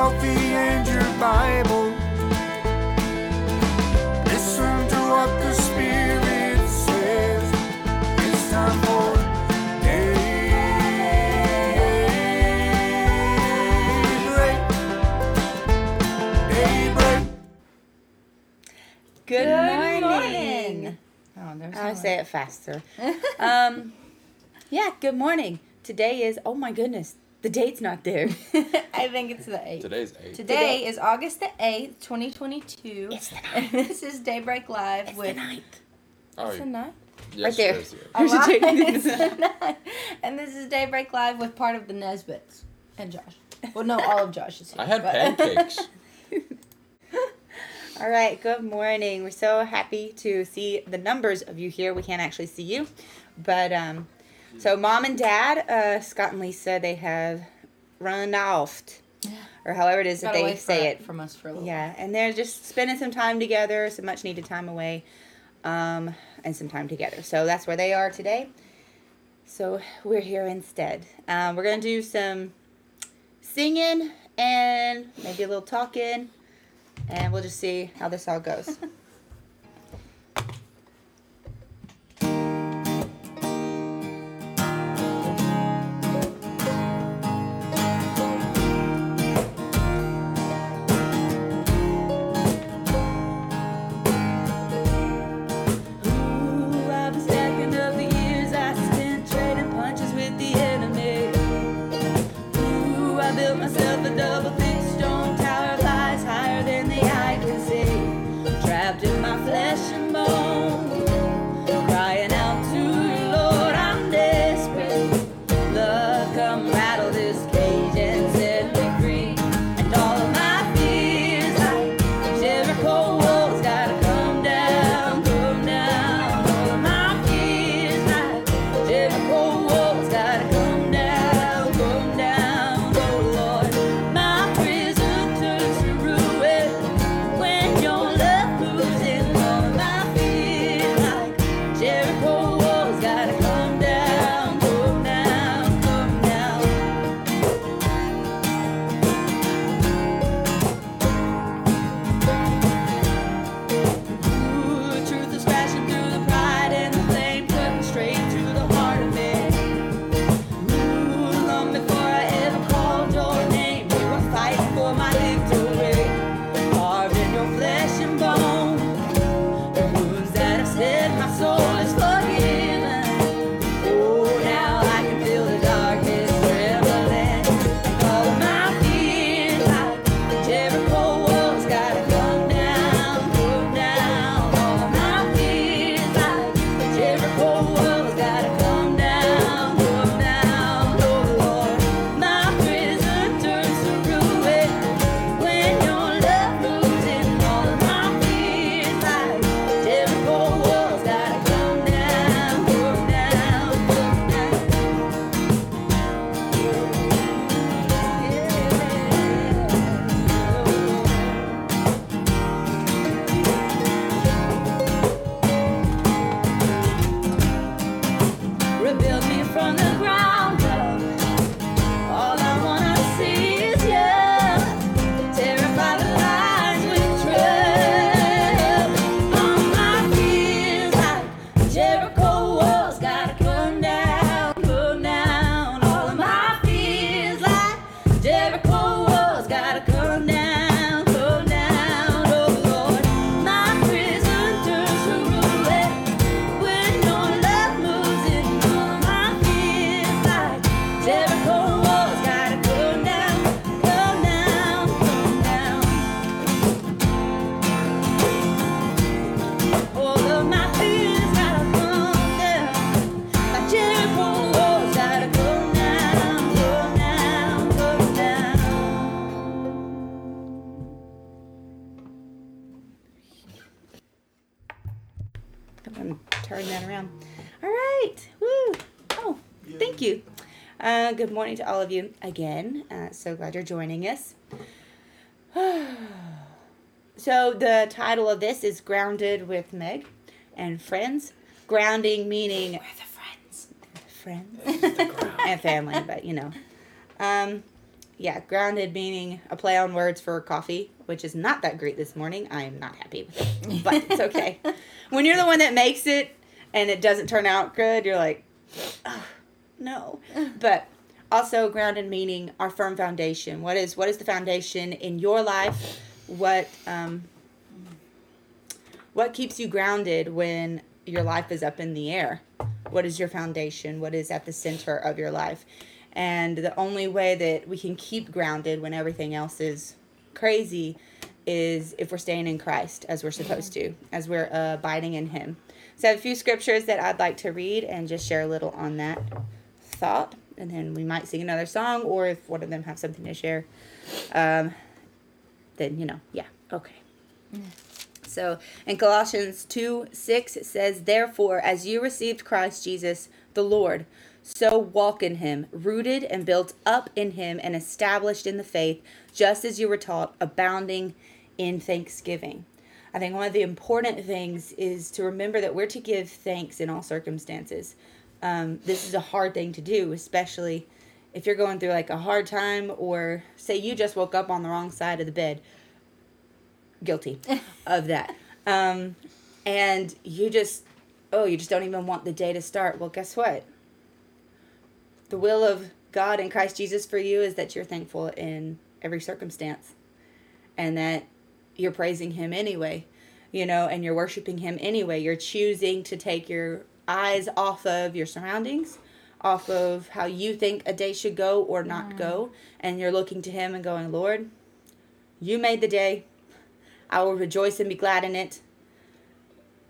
coffee and your Bible. Listen to what the Spirit says. It's time for daybreak. Daybreak. Good, Good morning. morning. Oh, there's I'll no say it faster. um, yeah, good morning. Today is, oh my goodness, the date's not there. I think it's the 8th. Today's 8th. Today is August the 8th, 2022. It's the And this is Daybreak Live It's the with. ninth. Oh, It's the ninth? yes, there. it is, yeah. Here's your Alright, it's the ninth. And this is Daybreak Live with part of the Nesbits and Josh. Well, no, all of Josh is here. I had but- pancakes. All right, good morning. We're so happy to see the numbers of you here. We can't actually see you, but um, so mom and dad, uh, Scott and Lisa, they have run off, or however it is that they say it. from us for a little Yeah, and they're just spending some time together, some much needed time away, um, and some time together. So that's where they are today. So we're here instead. Um, we're gonna do some singing and maybe a little talking, and we'll just see how this all goes. Walls, like Uh, good morning to all of you again. Uh, so glad you're joining us. so the title of this is Grounded with Meg and Friends. Grounding meaning We're the friends. friends and family, but you know. Um, yeah, grounded meaning a play on words for coffee, which is not that great this morning. I am not happy with it, but it's okay. when you're the one that makes it and it doesn't turn out good, you're like, oh, no. But also grounded meaning our firm foundation. What is what is the foundation in your life? What um, what keeps you grounded when your life is up in the air? What is your foundation? What is at the center of your life? And the only way that we can keep grounded when everything else is crazy is if we're staying in Christ as we're supposed to, as we're uh, abiding in Him. So I have a few scriptures that I'd like to read and just share a little on that thought. And then we might sing another song, or if one of them have something to share, um, then, you know, yeah, okay. So in Colossians 2 6, it says, Therefore, as you received Christ Jesus the Lord, so walk in him, rooted and built up in him and established in the faith, just as you were taught, abounding in thanksgiving. I think one of the important things is to remember that we're to give thanks in all circumstances. Um, this is a hard thing to do, especially if you're going through like a hard time or say you just woke up on the wrong side of the bed guilty of that. Um, and you just, oh, you just don't even want the day to start. Well, guess what? The will of God in Christ Jesus for you is that you're thankful in every circumstance and that you're praising Him anyway, you know, and you're worshiping Him anyway. You're choosing to take your eyes off of your surroundings, off of how you think a day should go or not go, and you're looking to Him and going, Lord, you made the day. I will rejoice and be glad in it.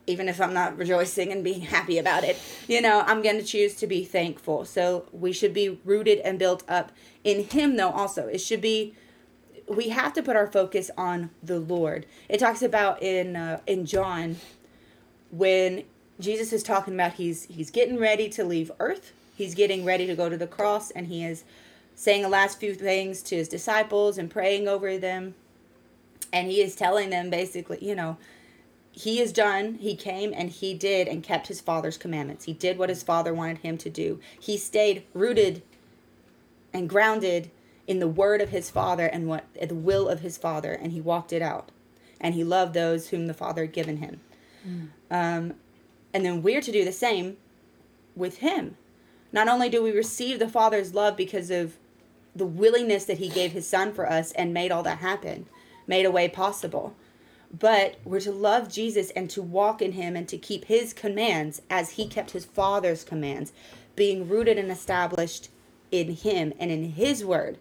Even if I'm not rejoicing and being happy about it, you know, I'm going to choose to be thankful. So we should be rooted and built up in Him, though, also. It should be, we have to put our focus on the Lord. It talks about in, uh, in John when Jesus is talking about he's he's getting ready to leave earth. He's getting ready to go to the cross and he is saying the last few things to his disciples and praying over them and he is telling them basically, you know, he is done. He came and he did and kept his father's commandments. He did what his father wanted him to do. He stayed rooted and grounded in the word of his father and what the will of his father, and he walked it out. And he loved those whom the father had given him. Um, and then we're to do the same with him. Not only do we receive the father's love because of the willingness that he gave his son for us and made all that happen, made a way possible. But we're to love Jesus and to walk in him and to keep his commands as he kept his father's commands, being rooted and established in him and in his word.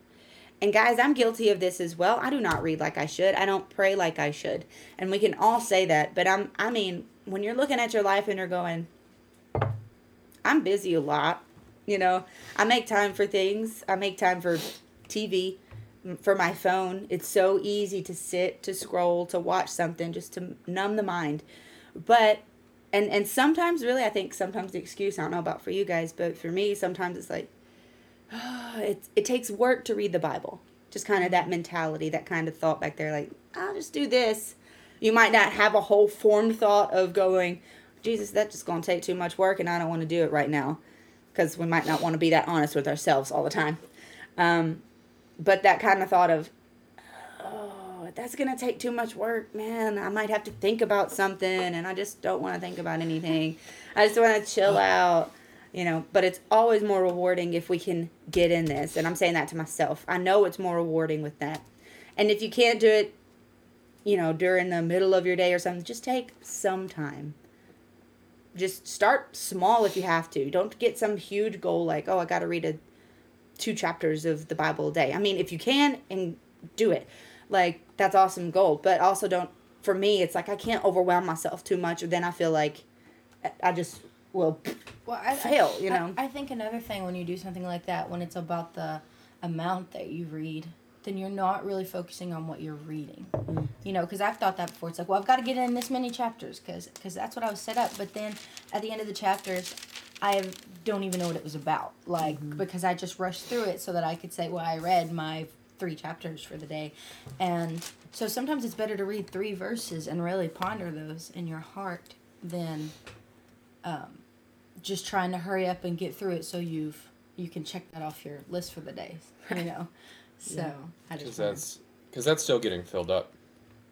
And guys, I'm guilty of this as well. I do not read like I should. I don't pray like I should. And we can all say that, but I'm I mean, when you're looking at your life and you're going I'm busy a lot, you know. I make time for things. I make time for TV, for my phone. It's so easy to sit, to scroll, to watch something just to numb the mind. But and and sometimes really I think sometimes the excuse I don't know about for you guys, but for me sometimes it's like it it takes work to read the Bible. Just kind of that mentality, that kind of thought back there like I'll just do this. You might not have a whole formed thought of going, Jesus, that's just going to take too much work and I don't want to do it right now because we might not want to be that honest with ourselves all the time. Um, but that kind of thought of, oh, that's going to take too much work, man. I might have to think about something and I just don't want to think about anything. I just want to chill out, you know. But it's always more rewarding if we can get in this. And I'm saying that to myself. I know it's more rewarding with that. And if you can't do it, you know, during the middle of your day or something, just take some time just start small if you have to. Don't get some huge goal like, oh, I got to read a two chapters of the Bible a day. I mean, if you can and do it, like that's awesome goal. But also don't. For me, it's like I can't overwhelm myself too much, or then I feel like I just will Well, I, fail. You I- know. I, think another thing when you do something like that, when it's about the amount that you read, then you're not really focusing on what you're reading. You know, because I've thought that before. It's like, well, I've got to get in this many chapters because that's what I was set up. But then at the end of the chapters, I don't even know what it was about. Like, because I just rushed through it so that I could say, well, I read my three chapters for the day. And so sometimes it's better to read three verses and really ponder those in your heart than um, just trying to hurry up and get through it so you've you can check that off your list for the day you know So I Because just wanna- that's because that's still getting filled up.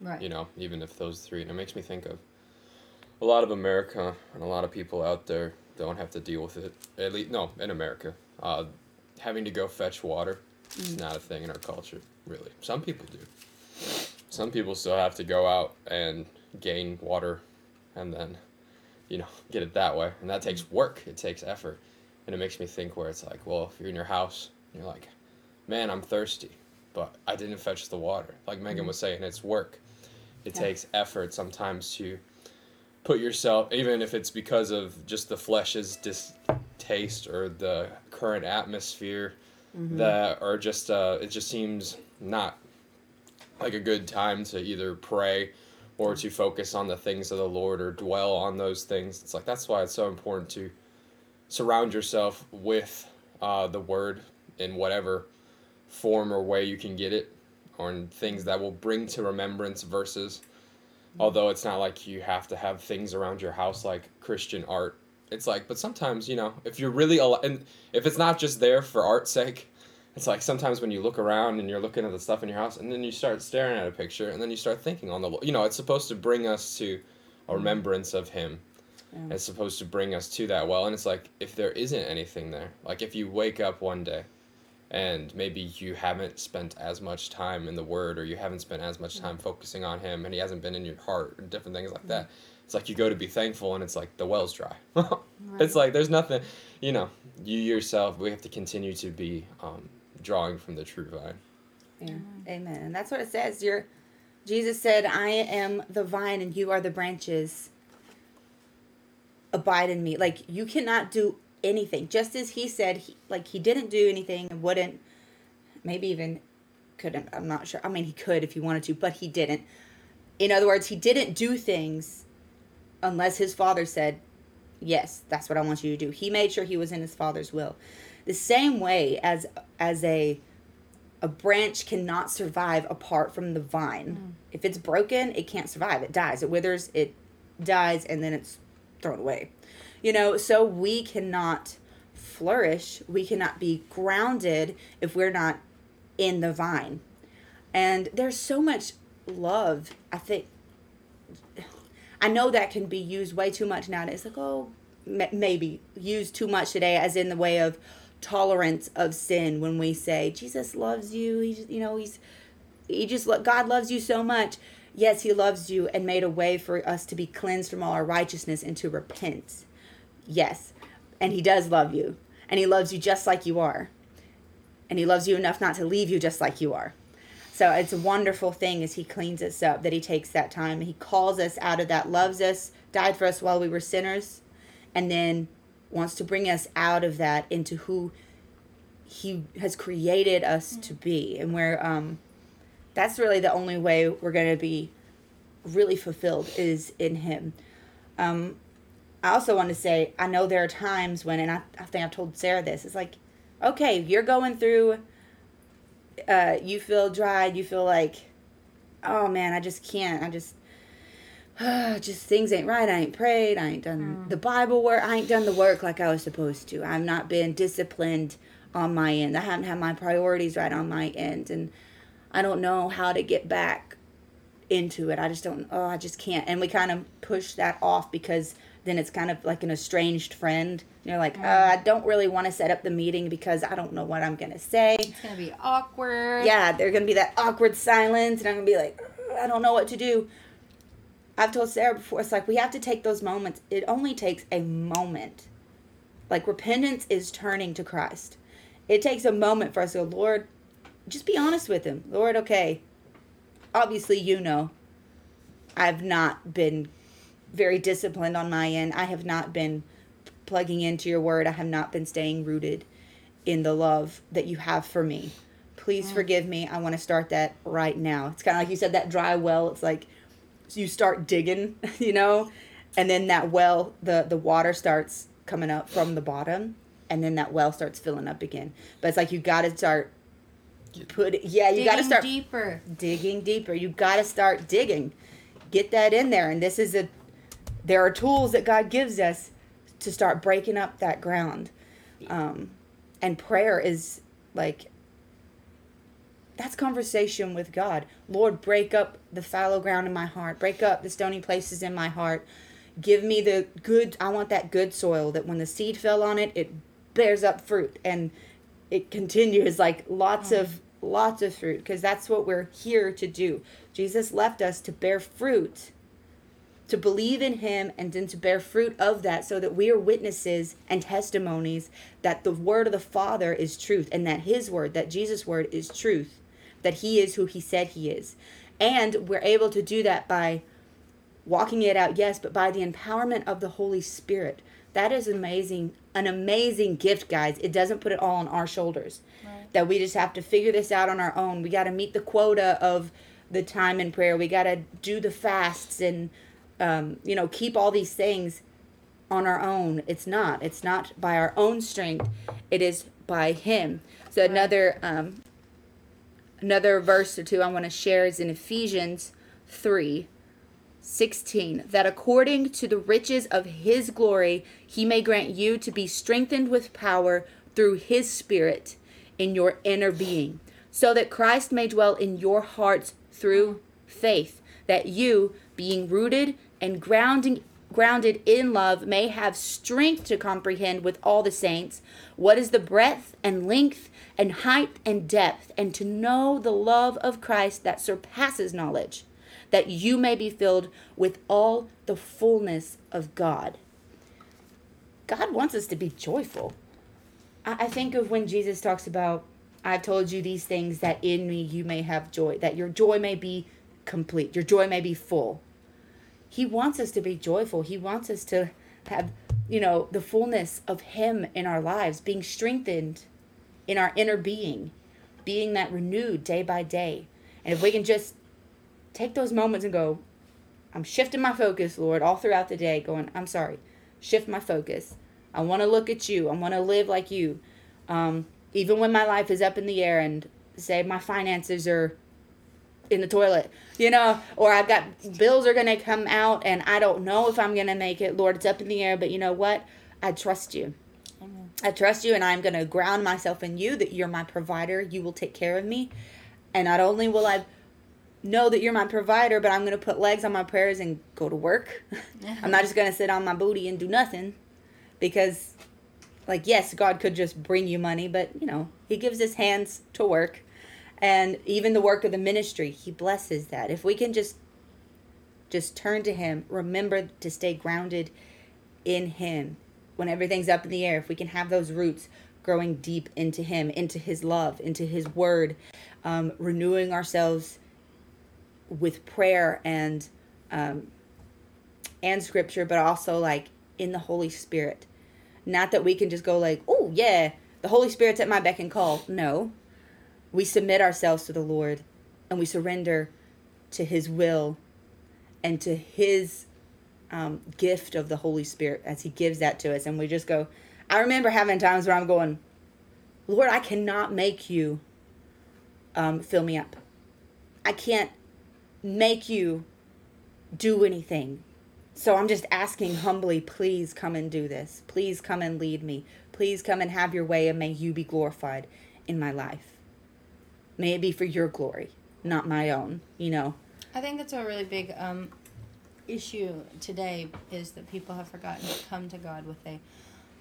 right. You know, even if those three, and it makes me think of a lot of America and a lot of people out there don't have to deal with it. At least, no, in America, uh, having to go fetch water is not a thing in our culture, really. Some people do. Some people still have to go out and gain water, and then, you know, get it that way, and that takes work. It takes effort, and it makes me think where it's like, well, if you're in your house, you're like, man, I'm thirsty, but I didn't fetch the water. Like Megan was saying, it's work. It Yeah. takes effort sometimes to put yourself, even if it's because of just the flesh's distaste or the current atmosphere, that or just uh, it just seems not like a good time to either pray or to focus on the things of the Lord or dwell on those things. It's like that's why it's so important to surround yourself with uh, the Word in whatever form or way you can get it, or in things that will bring to remembrance verses. Although it's not like you have to have things around your house like Christian art. It's like, but sometimes you know, if you're really al- and if it's not just there for art's sake, it's like sometimes when you look around and you're looking at the stuff in your house, and then you start staring at a picture, and then you start thinking on the, you know, it's supposed to bring us to a mm-hmm. remembrance of Him. Yeah. It's supposed to bring us to that well, and it's like if there isn't anything there, like if you wake up one day, and maybe you haven't spent as much time in the Word, or you haven't spent as much time mm. focusing on Him, and He hasn't been in your heart, and different things like mm. that. It's like you go to be thankful, and it's like the well's dry. It's like there's nothing, you know. You yourself, we have to continue to be um, drawing from the true vine. Yeah. Mm. Amen. And that's what it says. You're Jesus said, I am the vine and you are the branches. Abide in me. Like you cannot do anything. Just as he said he like he didn't do anything and wouldn't maybe even couldn't I'm not sure. I mean he could if he wanted to, but he didn't. In other words, he didn't do things unless his father said, Yes, that's what I want you to do. He made sure he was in his father's will. The same way as as a a branch cannot survive apart from the vine. Mm. If it's broken, it can't survive. It dies. It withers, it dies, and then it's thrown away. You know, so we cannot flourish. We cannot be grounded if we're not in the vine. And there's so much love, I think. I know that can be used way too much nowadays. Like, oh, maybe used too much today, as in the way of tolerance of sin. When we say Jesus loves you, he just, you know, he's he just God loves you so much. Yes, he loves you and made a way for us to be cleansed from all our righteousness and to repent. Yes, and he does love you, and he loves you just like you are, and he loves you enough not to leave you just like you are. So it's a wonderful thing as he cleans us up that he takes that time. He calls us out of that, loves us, died for us while we were sinners, and then wants to bring us out of that into who he has created us to be. And where um that's really the only way we're going to be really fulfilled is in him. Um I also want to say I know there are times when and I, I think I've told Sarah this. It's like okay, you're going through uh, you feel dried, you feel like, oh man, I just can't. I just, uh, just things ain't right. I ain't prayed. I ain't done the Bible work. I ain't done the work like I was supposed to. I've not been disciplined on my end. I haven't had my priorities right on my end, and I don't know how to get back into it. I just don't. Oh, I just can't. And we kind of push that off because then it's kind of like an estranged friend. You're like, uh, I don't really want to set up the meeting because I don't know what I'm gonna say It's gonna be awkward. yeah, they're gonna be that awkward silence, and I'm gonna be like, I don't know what to do. I've told Sarah before, it's like we have to take those moments. It only takes a moment. Like repentance is turning to Christ. It takes a moment for us to go, Lord, just be honest with Him. Lord, okay, obviously you know I've not been very disciplined on my end. I have not been plugging into your word. I have not been staying rooted in the love that you have for me. Please mm. forgive me. I want to start that right now. It's kind of like you said that dry well. It's like you start digging, you know, and then that well, the the water starts coming up from the bottom, and then that well starts filling up again. But it's like you got to start put yeah, you got to Digging start deeper. digging deeper. You got to start digging. Get that in there. And this is a, there are tools that God gives us to start breaking up that ground. Um, and prayer is like, that's conversation with God. Lord, break up the fallow ground in my heart. Break up the stony places in my heart. Give me the good I want that good soil that when the seed fell on it, it bears up fruit and it continues like lots of lots of fruit because that's what we're here to do. Jesus left us to bear fruit to believe in him and then to bear fruit of that so that we are witnesses and testimonies that the word of the father is truth and that his word that jesus word is truth that he is who he said he is. And we're able to do that by walking it out yes but by the empowerment of the holy spirit. That is amazing an amazing gift guys. It doesn't put it all on our shoulders that we just have to figure this out on our own. We got to meet the quota of the time in prayer. We got to do the fasts and um, you know, keep all these things on our own. It's not. It's not by our own strength. It is by Him. So another um, another verse or two I want to share is in Ephesians three. 16 that according to the riches of his glory he may grant you to be strengthened with power through his spirit in your inner being so that Christ may dwell in your hearts through faith that you being rooted and grounding grounded in love may have strength to comprehend with all the saints what is the breadth and length and height and depth and to know the love of Christ that surpasses knowledge that you may be filled with all the fullness of God. God wants us to be joyful. I, think of when Jesus talks about I've told you these things that in me you may have joy that your joy may be complete your joy may be full he wants us to be joyful. He wants us to have, you know, the fullness of Him in our lives, being strengthened in our inner being, being that renewed day by day. And if we can just take those moments and go, I'm shifting my focus, Lord, all throughout the day, going, I'm sorry, shift my focus. I want to look at you. I want to live like you. Um, even when my life is up in the air and say my finances are in the toilet, you know, or I've got bills are going to come out and I don't know if I'm going to make it. Lord, it's up in the air, but you know what? I trust you. I trust you and I'm going to ground myself in you that you're my provider. You will take care of me. And not only will I know that you're my provider, but I'm going to put legs on my prayers and go to work. I'm not just going to sit on my booty and do nothing because like yes, God could just bring you money, but you know, he gives his hands to work and even the work of the ministry he blesses that. If we can just just turn to him remember to stay grounded in him when everything's up in the air if we can have those roots growing deep into him into his love into his word um, renewing ourselves with prayer and um, and scripture but also like in the holy spirit. Not that we can just go like oh yeah the holy spirit's at my beck and call. No we submit ourselves to the Lord and we surrender to His will and to His um, gift of the Holy Spirit as He gives that to us. And we just go, I remember having times where I'm going, Lord, I cannot make you um, fill me up. I can't make you do anything. So I'm just asking humbly, please come and do this. Please come and lead me. Please come and have your way and may you be glorified in my life. May it be for your glory, not my own, you know. I think that's a really big um, issue today is that people have forgotten to come to God with a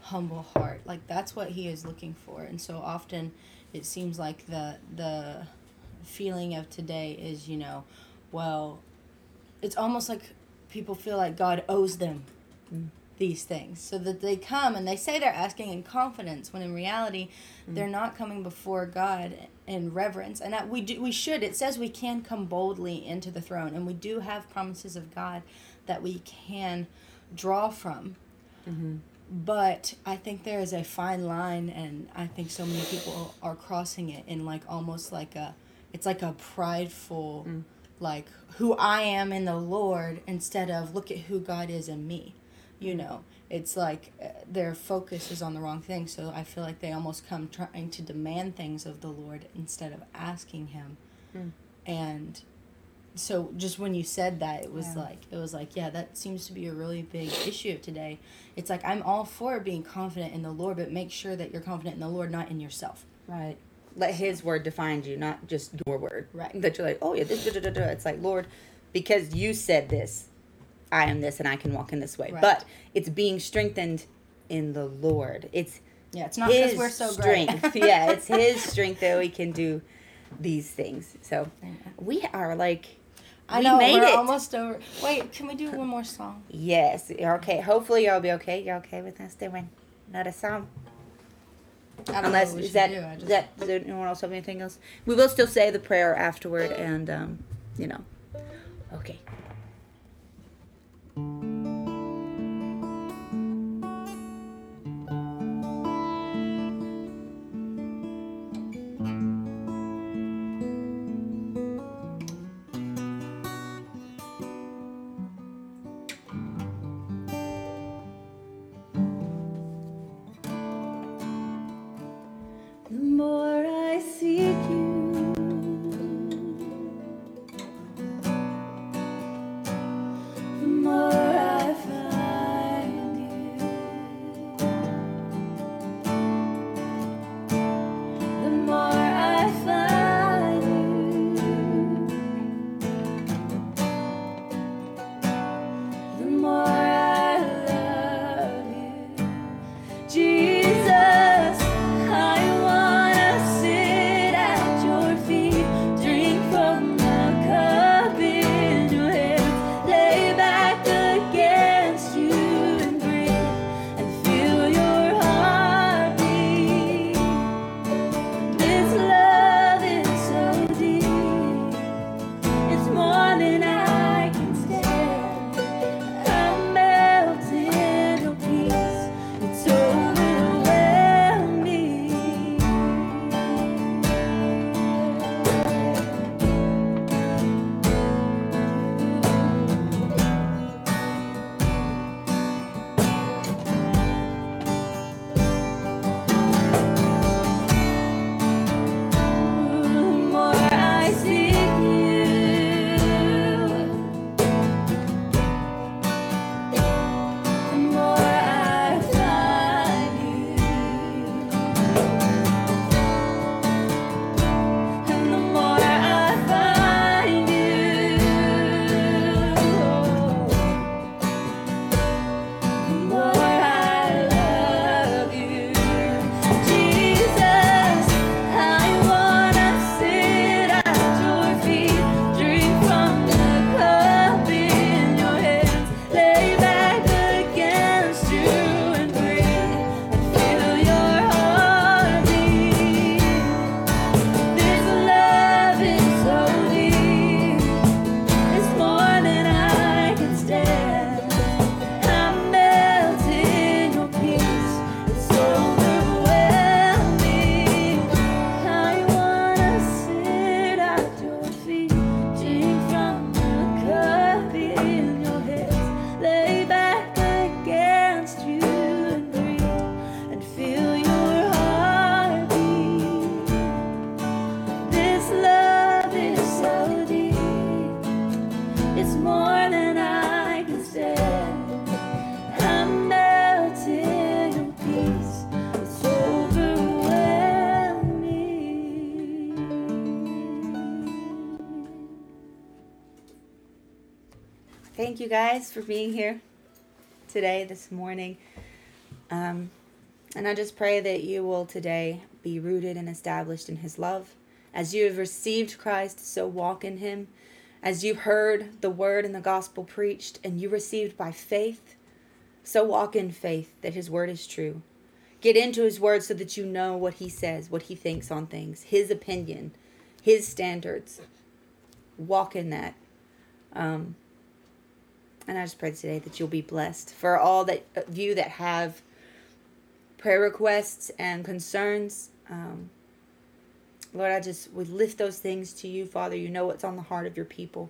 humble heart. Like that's what He is looking for, and so often it seems like the the feeling of today is you know, well, it's almost like people feel like God owes them these things, so that they come and they say they're asking in confidence, when in reality mm. they're not coming before God in reverence. And that we do we should. It says we can come boldly into the throne, and we do have promises of God that we can draw from. Mm-hmm. But I think there is a fine line, and I think so many people are crossing it in like almost like a, it's like a prideful, mm. like who I am in the Lord instead of look at who God is in me. You know, it's like uh, their focus is on the wrong thing. So I feel like they almost come trying to demand things of the Lord instead of asking Him. And so just when you said that it was Yeah. like it was like yeah that seems to be a really big issue of today it's like i'm all for being confident in the lord but make sure that you're confident in the lord not in yourself Right. let His word define you, not just your word. Right. That you're like, oh yeah, this. Da, da, da, da. It's like Lord, because you said this, I am this, and I can walk in this way. Right. But it's being strengthened in the Lord. It's Yeah, it's not because His we're so strength. great. yeah, it's His strength that we can do these things. So we are like. I we know made we're it. almost over. Wait, can we do one more song? Yes. Okay. Hopefully y'all be okay. Y'all okay with us doing another song? I don't Unless know what we is that do, just- that does anyone else have anything else? We will still say the prayer afterward, and um, you know. Okay. You guys for being here today, this morning. Um, and I just pray that you will today be rooted and established in His love. As you have received Christ, so walk in Him. As you heard the word and the gospel preached, and you received by faith, so walk in faith that His word is true. Get into His word so that you know what He says, what He thinks on things, His opinion, His standards. Walk in that. Um, and I just pray today that you'll be blessed. For all that of you that have prayer requests and concerns, um, Lord, I just we lift those things to you, Father. You know what's on the heart of your people,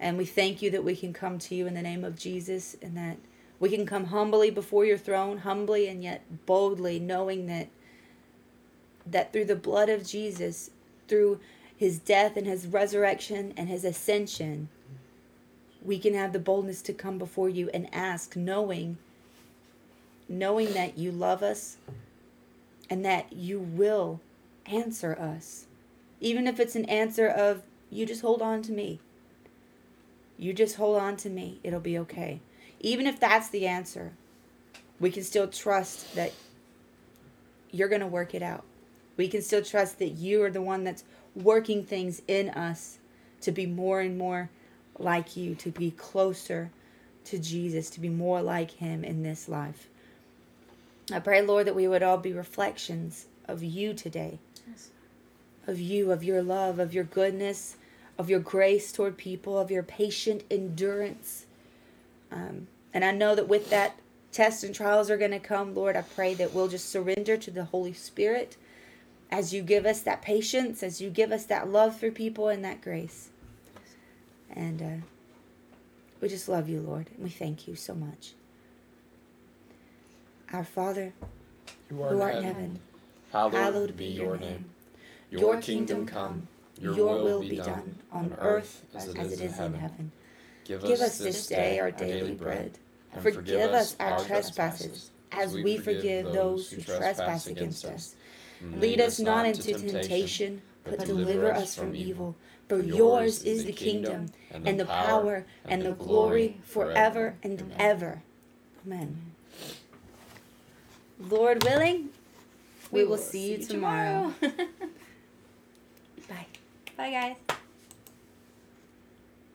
and we thank you that we can come to you in the name of Jesus, and that we can come humbly before your throne, humbly and yet boldly, knowing that that through the blood of Jesus, through his death and his resurrection and his ascension, we can have the boldness to come before you and ask knowing knowing that you love us and that you will answer us. Even if it's an answer of, you just hold on to me. You just hold on to me. It'll be okay. Even if that's the answer, we can still trust that you're going to work it out. We can still trust that you are the one that's working things in us to be more and more like you, to be closer to Jesus, to be more like him in this life. I pray, Lord, that we would all be reflections of you today. Of you, of your love, of your goodness, of your grace toward people, of your patient endurance. Um, and I know that with that, tests and trials are going to come. Lord, I pray that we'll just surrender to the Holy Spirit as you give us that patience, as you give us that love for people and that grace. And uh, we just love you, Lord. And we thank you so much. Our Father, You who art in heaven, Hallowed, be your name. Your, kingdom come. Your, will, be done on earth as it is in heaven. Give Give us this day our daily bread. and Forgive us our trespasses, as we forgive those who trespass against us. Lead us not into temptation, but deliver us from evil. For yours is the kingdom, and the power, and the glory forever and ever. Amen. Lord willing, we will see you tomorrow. Bye. Bye, guys.